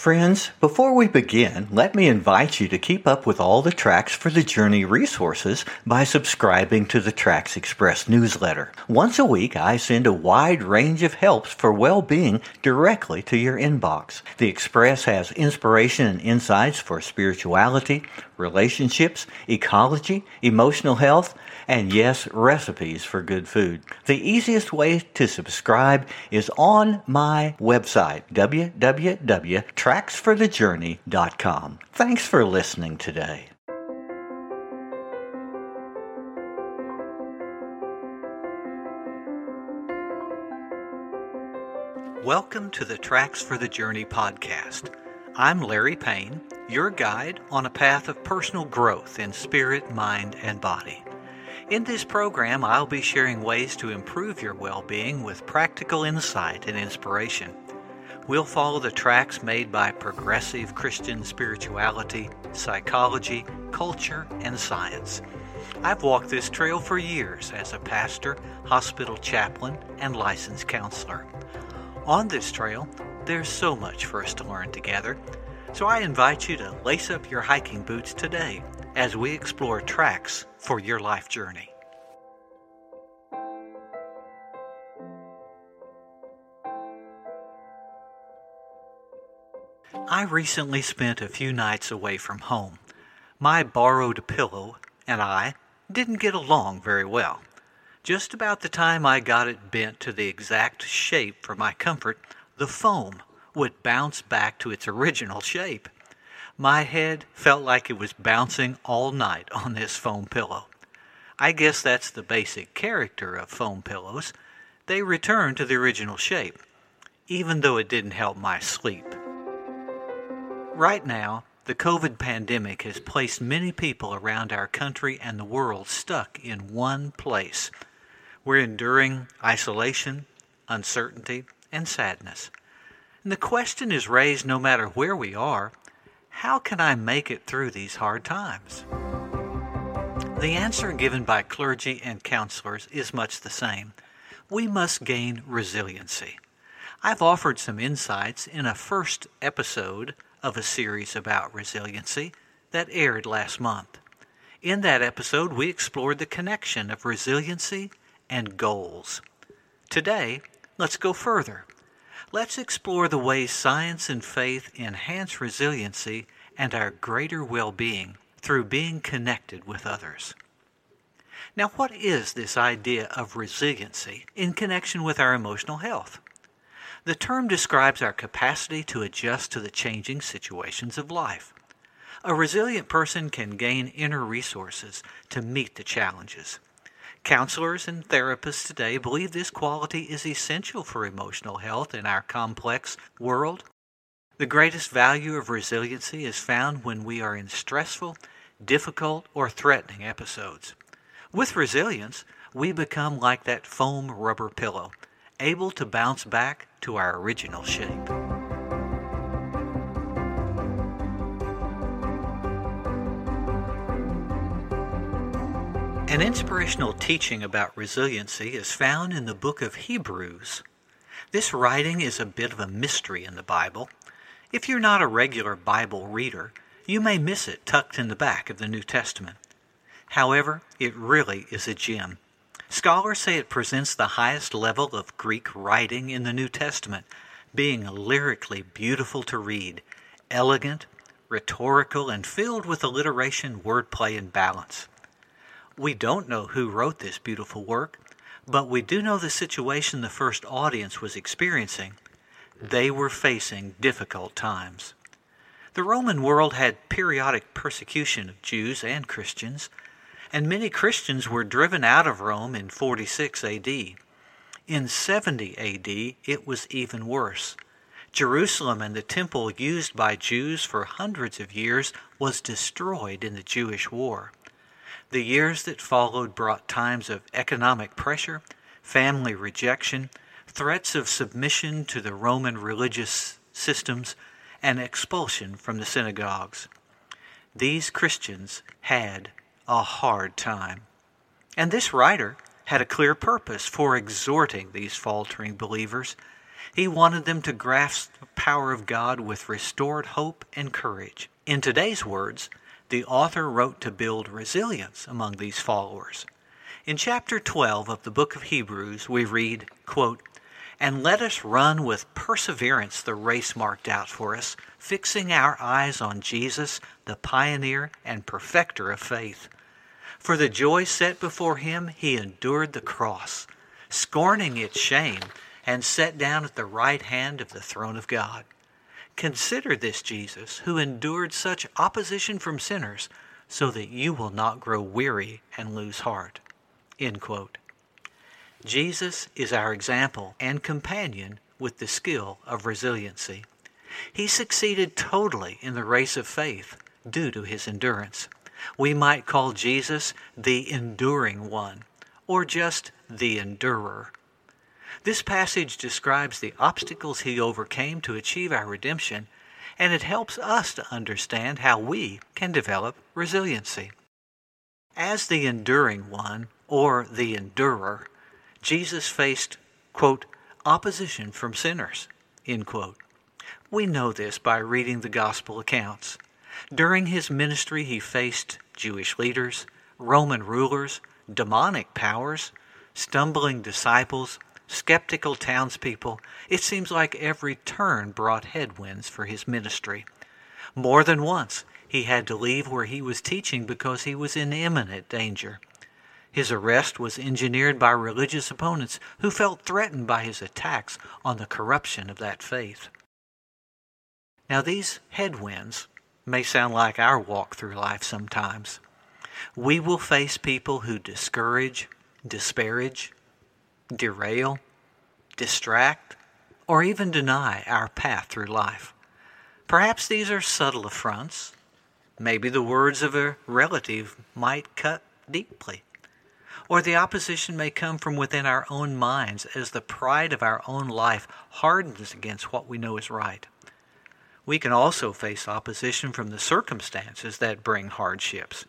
Friends, before we begin, let me invite you to keep up with all the Tracks for the Journey resources by subscribing to the Tracks Express newsletter. Once a week, I send a wide range of helps for well-being directly to your inbox. The Express has inspiration and insights for spirituality, relationships, ecology, emotional health, and yes, recipes for good food. The easiest way to subscribe is on my website, www.tracksforthejourney.com. Thanks for listening today. Welcome to the Tracks for the Journey podcast. I'm Larry Payne, your guide on a path of personal growth in spirit, mind, and body. In this program, I'll be sharing ways to improve your well being with practical insight and inspiration. We'll follow the tracks made by progressive Christian spirituality, psychology, culture, and science. I've walked this trail for years as a pastor, hospital chaplain, and licensed counselor. On this trail, there's so much for us to learn together, so I invite you to lace up your hiking boots today as we explore tracks for your life journey. I recently spent a few nights away from home. My borrowed pillow and I didn't get along very well. Just about the time I got it bent to the exact shape for my comfort, the foam would bounce back to its original shape. My head felt like it was bouncing all night on this foam pillow. I guess that's the basic character of foam pillows. They return to the original shape, even though it didn't help my sleep. Right now, the COVID pandemic has placed many people around our country and the world stuck in one place. We're enduring isolation, uncertainty, and sadness. And the question is raised no matter where we are how can I make it through these hard times? The answer given by clergy and counselors is much the same. We must gain resiliency. I've offered some insights in a first episode of a series about resiliency that aired last month. In that episode, we explored the connection of resiliency and goals. Today, let's go further let's explore the ways science and faith enhance resiliency and our greater well being through being connected with others. Now, what is this idea of resiliency in connection with our emotional health? The term describes our capacity to adjust to the changing situations of life. A resilient person can gain inner resources to meet the challenges. Counselors and therapists today believe this quality is essential for emotional health in our complex world. The greatest value of resiliency is found when we are in stressful, difficult, or threatening episodes. With resilience, we become like that foam rubber pillow, able to bounce back to our original shape. An inspirational teaching about resiliency is found in the book of Hebrews. This writing is a bit of a mystery in the Bible. If you're not a regular Bible reader, you may miss it tucked in the back of the New Testament. However, it really is a gem. Scholars say it presents the highest level of Greek writing in the New Testament, being lyrically beautiful to read, elegant, rhetorical, and filled with alliteration, wordplay, and balance. We don't know who wrote this beautiful work, but we do know the situation the first audience was experiencing. They were facing difficult times. The Roman world had periodic persecution of Jews and Christians, and many Christians were driven out of Rome in 46 AD. In 70 AD, it was even worse. Jerusalem and the temple used by Jews for hundreds of years was destroyed in the Jewish war. The years that followed brought times of economic pressure, family rejection, threats of submission to the Roman religious systems, and expulsion from the synagogues. These Christians had a hard time. And this writer had a clear purpose for exhorting these faltering believers. He wanted them to grasp the power of God with restored hope and courage. In today's words, the author wrote to build resilience among these followers. In chapter 12 of the book of Hebrews, we read, quote, And let us run with perseverance the race marked out for us, fixing our eyes on Jesus, the pioneer and perfecter of faith. For the joy set before him, he endured the cross, scorning its shame, and sat down at the right hand of the throne of God. Consider this Jesus, who endured such opposition from sinners, so that you will not grow weary and lose heart. Jesus is our example and companion with the skill of resiliency. He succeeded totally in the race of faith due to his endurance. We might call Jesus the enduring one, or just the endurer. This passage describes the obstacles he overcame to achieve our redemption, and it helps us to understand how we can develop resiliency. As the enduring one, or the endurer, Jesus faced, quote, opposition from sinners. We know this by reading the gospel accounts. During his ministry, he faced Jewish leaders, Roman rulers, demonic powers, stumbling disciples, skeptical townspeople. It seems like every turn brought headwinds for his ministry. More than once, he had to leave where he was teaching because he was in imminent danger. His arrest was engineered by religious opponents who felt threatened by his attacks on the corruption of that faith. Now, these headwinds may sound like our walk through life sometimes. We will face people who discourage, disparage, derail, distract, or even deny our path through life. Perhaps these are subtle affronts. Maybe the words of a relative might cut deeply. Or the opposition may come from within our own minds as the pride of our own life hardens against what we know is right. We can also face opposition from the circumstances that bring hardships,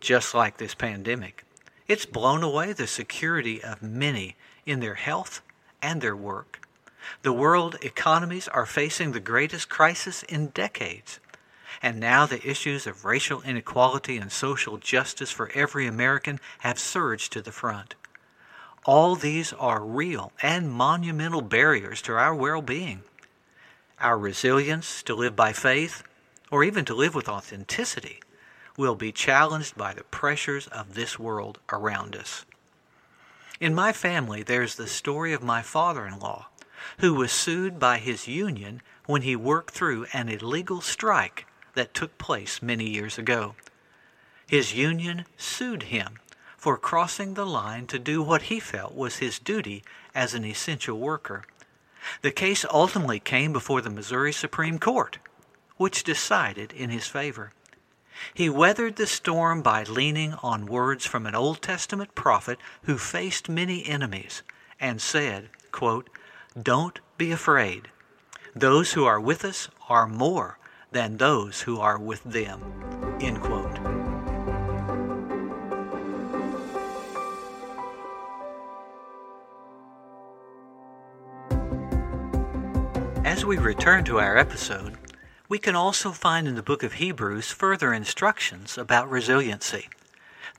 just like this pandemic. It's blown away the security of many in their health and their work. The world economies are facing the greatest crisis in decades. And now the issues of racial inequality and social justice for every American have surged to the front. All these are real and monumental barriers to our well being. Our resilience to live by faith, or even to live with authenticity, will be challenged by the pressures of this world around us. In my family, there's the story of my father in law, who was sued by his union when he worked through an illegal strike that took place many years ago. His union sued him for crossing the line to do what he felt was his duty as an essential worker. The case ultimately came before the Missouri Supreme Court, which decided in his favor. He weathered the storm by leaning on words from an Old Testament prophet who faced many enemies and said, quote, Don't be afraid. Those who are with us are more than those who are with them. End quote. We return to our episode, we can also find in the book of Hebrews further instructions about resiliency.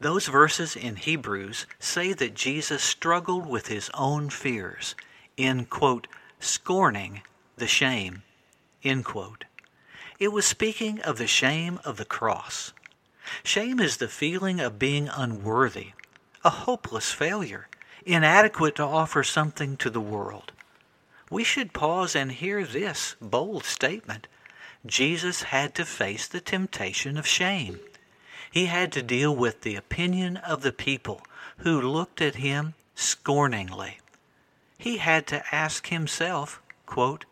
Those verses in Hebrews say that Jesus struggled with his own fears in, quote, scorning the shame, end quote. It was speaking of the shame of the cross. Shame is the feeling of being unworthy, a hopeless failure, inadequate to offer something to the world we should pause and hear this bold statement. Jesus had to face the temptation of shame. He had to deal with the opinion of the people who looked at him scorningly. He had to ask himself, quote,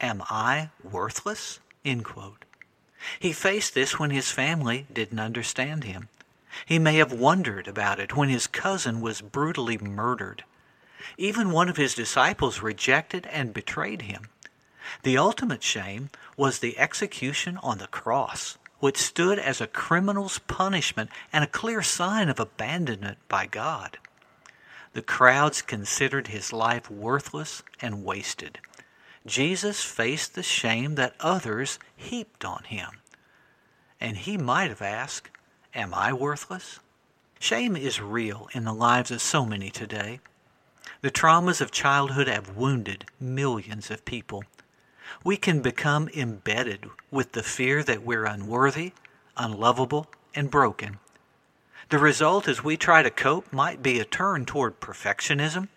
Am I worthless? He faced this when his family didn't understand him. He may have wondered about it when his cousin was brutally murdered. Even one of his disciples rejected and betrayed him. The ultimate shame was the execution on the cross, which stood as a criminal's punishment and a clear sign of abandonment by God. The crowds considered his life worthless and wasted. Jesus faced the shame that others heaped on him. And he might have asked, Am I worthless? Shame is real in the lives of so many today. The traumas of childhood have wounded millions of people. We can become embedded with the fear that we're unworthy, unlovable, and broken. The result as we try to cope might be a turn toward perfectionism,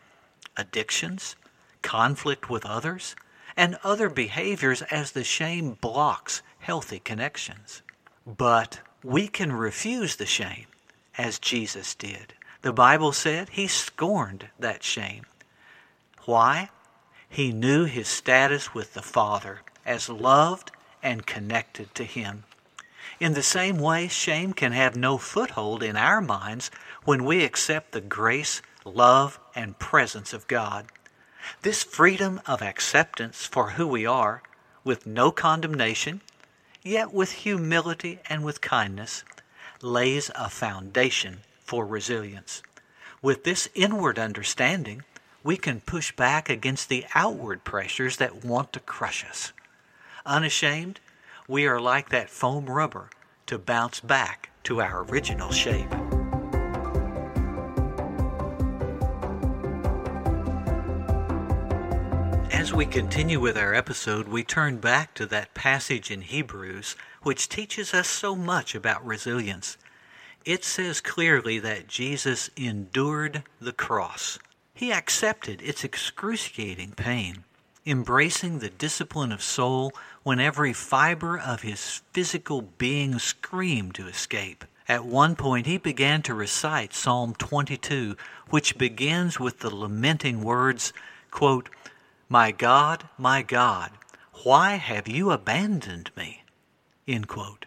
addictions, conflict with others, and other behaviors as the shame blocks healthy connections. But we can refuse the shame as Jesus did. The Bible said he scorned that shame. Why? He knew his status with the Father as loved and connected to him. In the same way, shame can have no foothold in our minds when we accept the grace, love, and presence of God. This freedom of acceptance for who we are, with no condemnation, yet with humility and with kindness, lays a foundation for resilience. With this inward understanding, we can push back against the outward pressures that want to crush us. Unashamed, we are like that foam rubber to bounce back to our original shape. As we continue with our episode, we turn back to that passage in Hebrews which teaches us so much about resilience. It says clearly that Jesus endured the cross. He accepted its excruciating pain, embracing the discipline of soul when every fiber of his physical being screamed to escape. At one point, he began to recite Psalm 22, which begins with the lamenting words, quote, my God, my God, why have you abandoned me? End quote.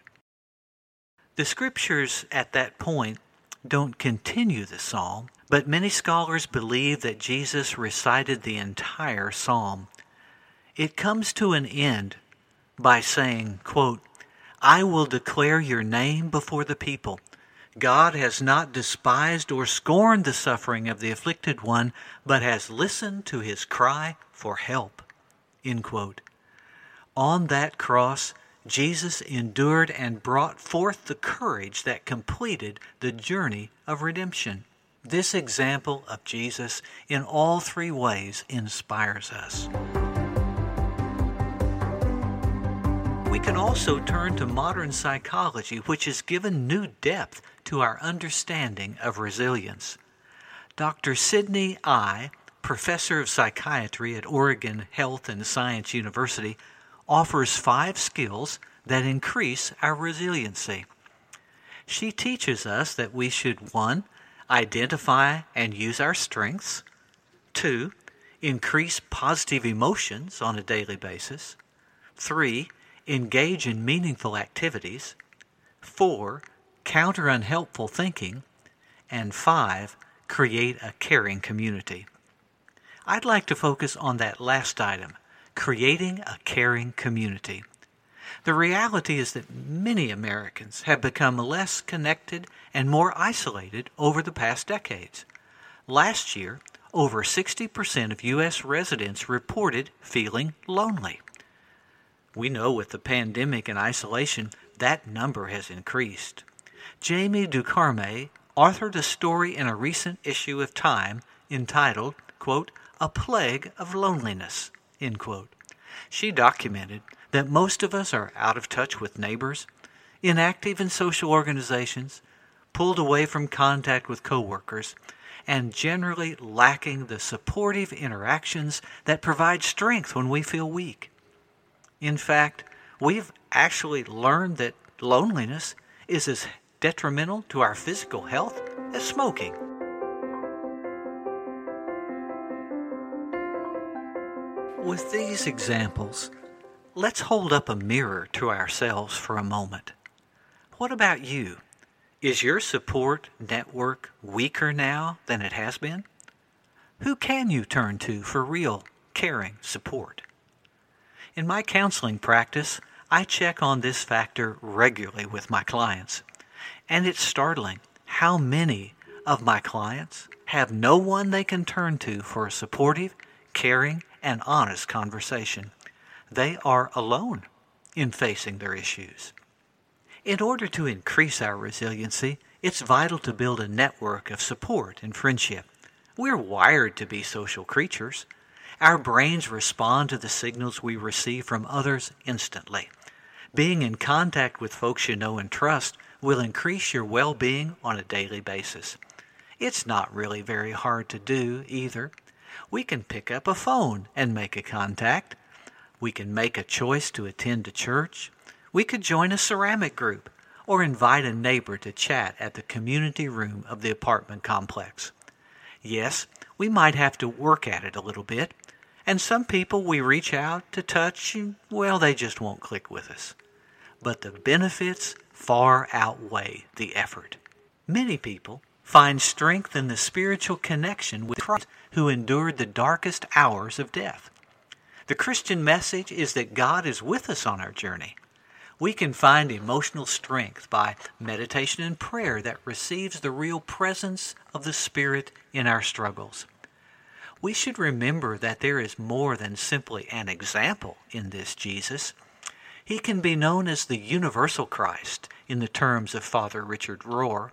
The scriptures at that point don't continue the psalm, but many scholars believe that Jesus recited the entire psalm. It comes to an end by saying, quote, I will declare your name before the people. God has not despised or scorned the suffering of the afflicted one, but has listened to his cry for help. On that cross, Jesus endured and brought forth the courage that completed the journey of redemption. This example of Jesus in all three ways inspires us. We can also turn to modern psychology, which has given new depth to our understanding of resilience. Dr. Sydney Ey, professor of psychiatry at Oregon Health and Science University, offers five skills that increase our resiliency. She teaches us that we should 1. Identify and use our strengths, 2. Increase positive emotions on a daily basis, 3. Engage in meaningful activities, 4. Counter unhelpful thinking, and 5. Create a caring community. I'd like to focus on that last item creating a caring community. The reality is that many Americans have become less connected and more isolated over the past decades. Last year, over 60% of U.S. residents reported feeling lonely. We know with the pandemic and isolation, that number has increased. Jamie Ducharme authored a story in a recent issue of Time entitled, quote, a plague of loneliness. She documented that most of us are out of touch with neighbors, inactive in social organizations, pulled away from contact with coworkers, and generally lacking the supportive interactions that provide strength when we feel weak. In fact, we've actually learned that loneliness is as detrimental to our physical health as smoking. With these examples, let's hold up a mirror to ourselves for a moment. What about you? Is your support network weaker now than it has been? Who can you turn to for real, caring support? In my counseling practice, I check on this factor regularly with my clients, and it's startling how many of my clients have no one they can turn to for a supportive, caring, and honest conversation. They are alone in facing their issues. In order to increase our resiliency, it's vital to build a network of support and friendship. We're wired to be social creatures. Our brains respond to the signals we receive from others instantly. Being in contact with folks you know and trust will increase your well being on a daily basis. It's not really very hard to do either. We can pick up a phone and make a contact. We can make a choice to attend a church. We could join a ceramic group or invite a neighbor to chat at the community room of the apartment complex. Yes, we might have to work at it a little bit, and some people we reach out to touch, well, they just won't click with us. But the benefits far outweigh the effort. Many people find strength in the spiritual connection with Christ who endured the darkest hours of death. The Christian message is that God is with us on our journey. We can find emotional strength by meditation and prayer that receives the real presence of the Spirit in our struggles. We should remember that there is more than simply an example in this Jesus. He can be known as the universal Christ in the terms of Father Richard Rohr,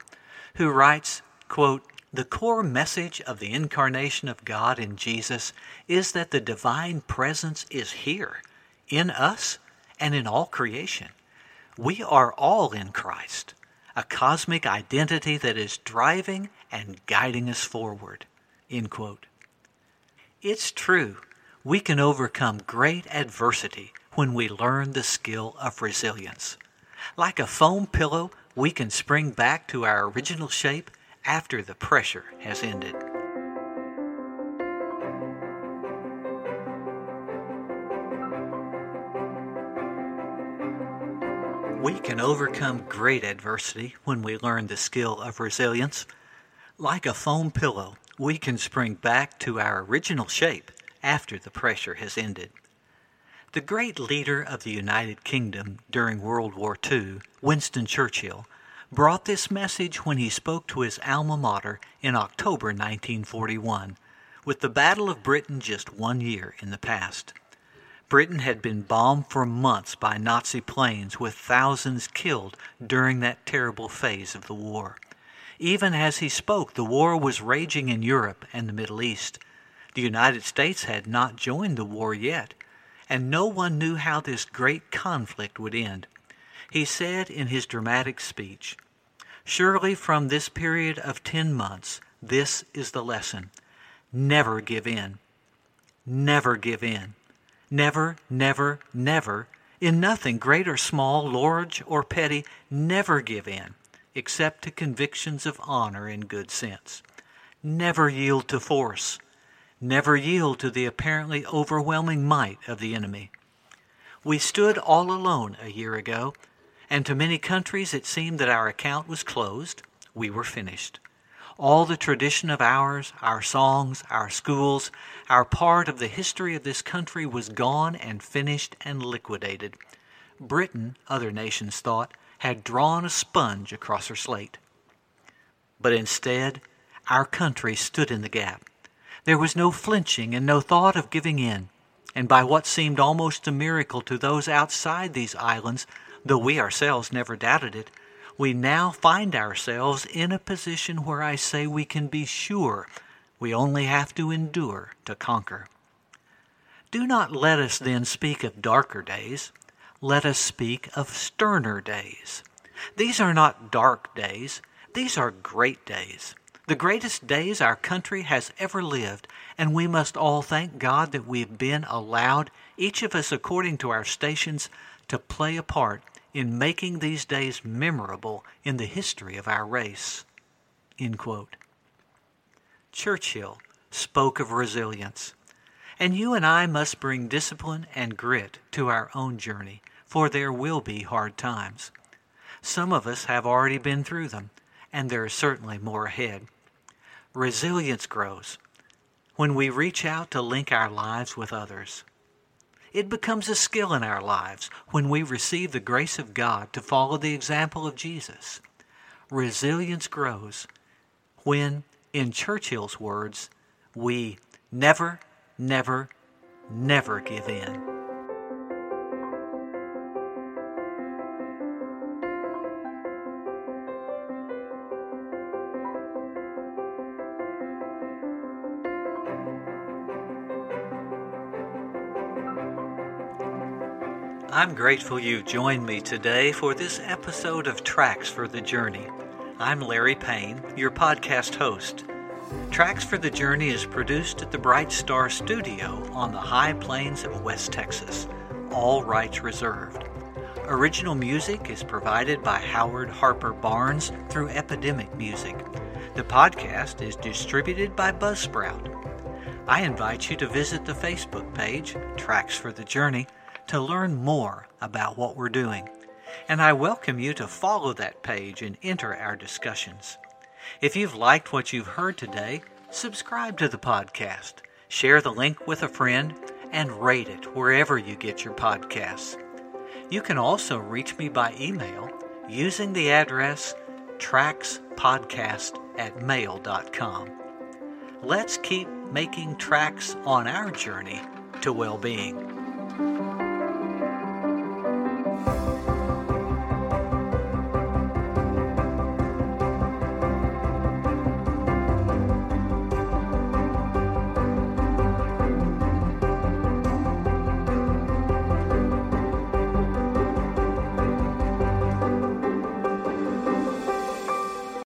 who writes, quote, the core message of the incarnation of God in Jesus is that the divine presence is here, in us, and in all creation. We are all in Christ, a cosmic identity that is driving and guiding us forward. It's true, we can overcome great adversity when we learn the skill of resilience. Like a foam pillow, we can spring back to our original shape after the pressure has ended. We can overcome great adversity when we learn the skill of resilience. Like a foam pillow, we can spring back to our original shape after the pressure has ended. The great leader of the United Kingdom during World War II, Winston Churchill, brought this message when he spoke to his alma mater in October 1941, with the Battle of Britain just one year in the past. Britain had been bombed for months by Nazi planes, with thousands killed during that terrible phase of the war. Even as he spoke, the war was raging in Europe and the Middle East. The United States had not joined the war yet, and no one knew how this great conflict would end. He said in his dramatic speech, Surely from this period of ten months, this is the lesson. Never give in. Never give in. Never, never, never, in nothing, great or small, large or petty, never give in, except to convictions of honor and good sense. Never yield to force. Never yield to the apparently overwhelming might of the enemy. We stood all alone a year ago, and to many countries it seemed that our account was closed. We were finished. All the tradition of ours, our songs, our schools, our part of the history of this country was gone and finished and liquidated. Britain, other nations thought, had drawn a sponge across her slate. But instead, our country stood in the gap. There was no flinching and no thought of giving in. And by what seemed almost a miracle to those outside these islands, though we ourselves never doubted it, we now find ourselves in a position where I say we can be sure we only have to endure to conquer. Do not let us then speak of darker days. Let us speak of sterner days. These are not dark days, these are great days. The greatest days our country has ever lived, and we must all thank God that we have been allowed, each of us according to our stations, to play a part in making these days memorable in the history of our race. Churchill spoke of resilience. And you and I must bring discipline and grit to our own journey, for there will be hard times. Some of us have already been through them, and there is certainly more ahead. Resilience grows when we reach out to link our lives with others. It becomes a skill in our lives when we receive the grace of God to follow the example of Jesus. Resilience grows when, in Churchill's words, we never, never, never give in. I'm grateful you've joined me today for this episode of Tracks for the Journey. I'm Larry Payne, your podcast host. Tracks for the Journey is produced at the Bright Star Studio on the high plains of West Texas, all rights reserved. Original music is provided by Howard Harper Barnes through Epidemic Music. The podcast is distributed by Buzzsprout. I invite you to visit the Facebook page, Tracks for the Journey, to learn more about what we're doing. And I welcome you to follow that page and enter our discussions. If you've liked what you've heard today, subscribe to the podcast, share the link with a friend, and rate it wherever you get your podcasts. You can also reach me by email using the address trackspodcast at mail.com. Let's keep making tracks on our journey to well being.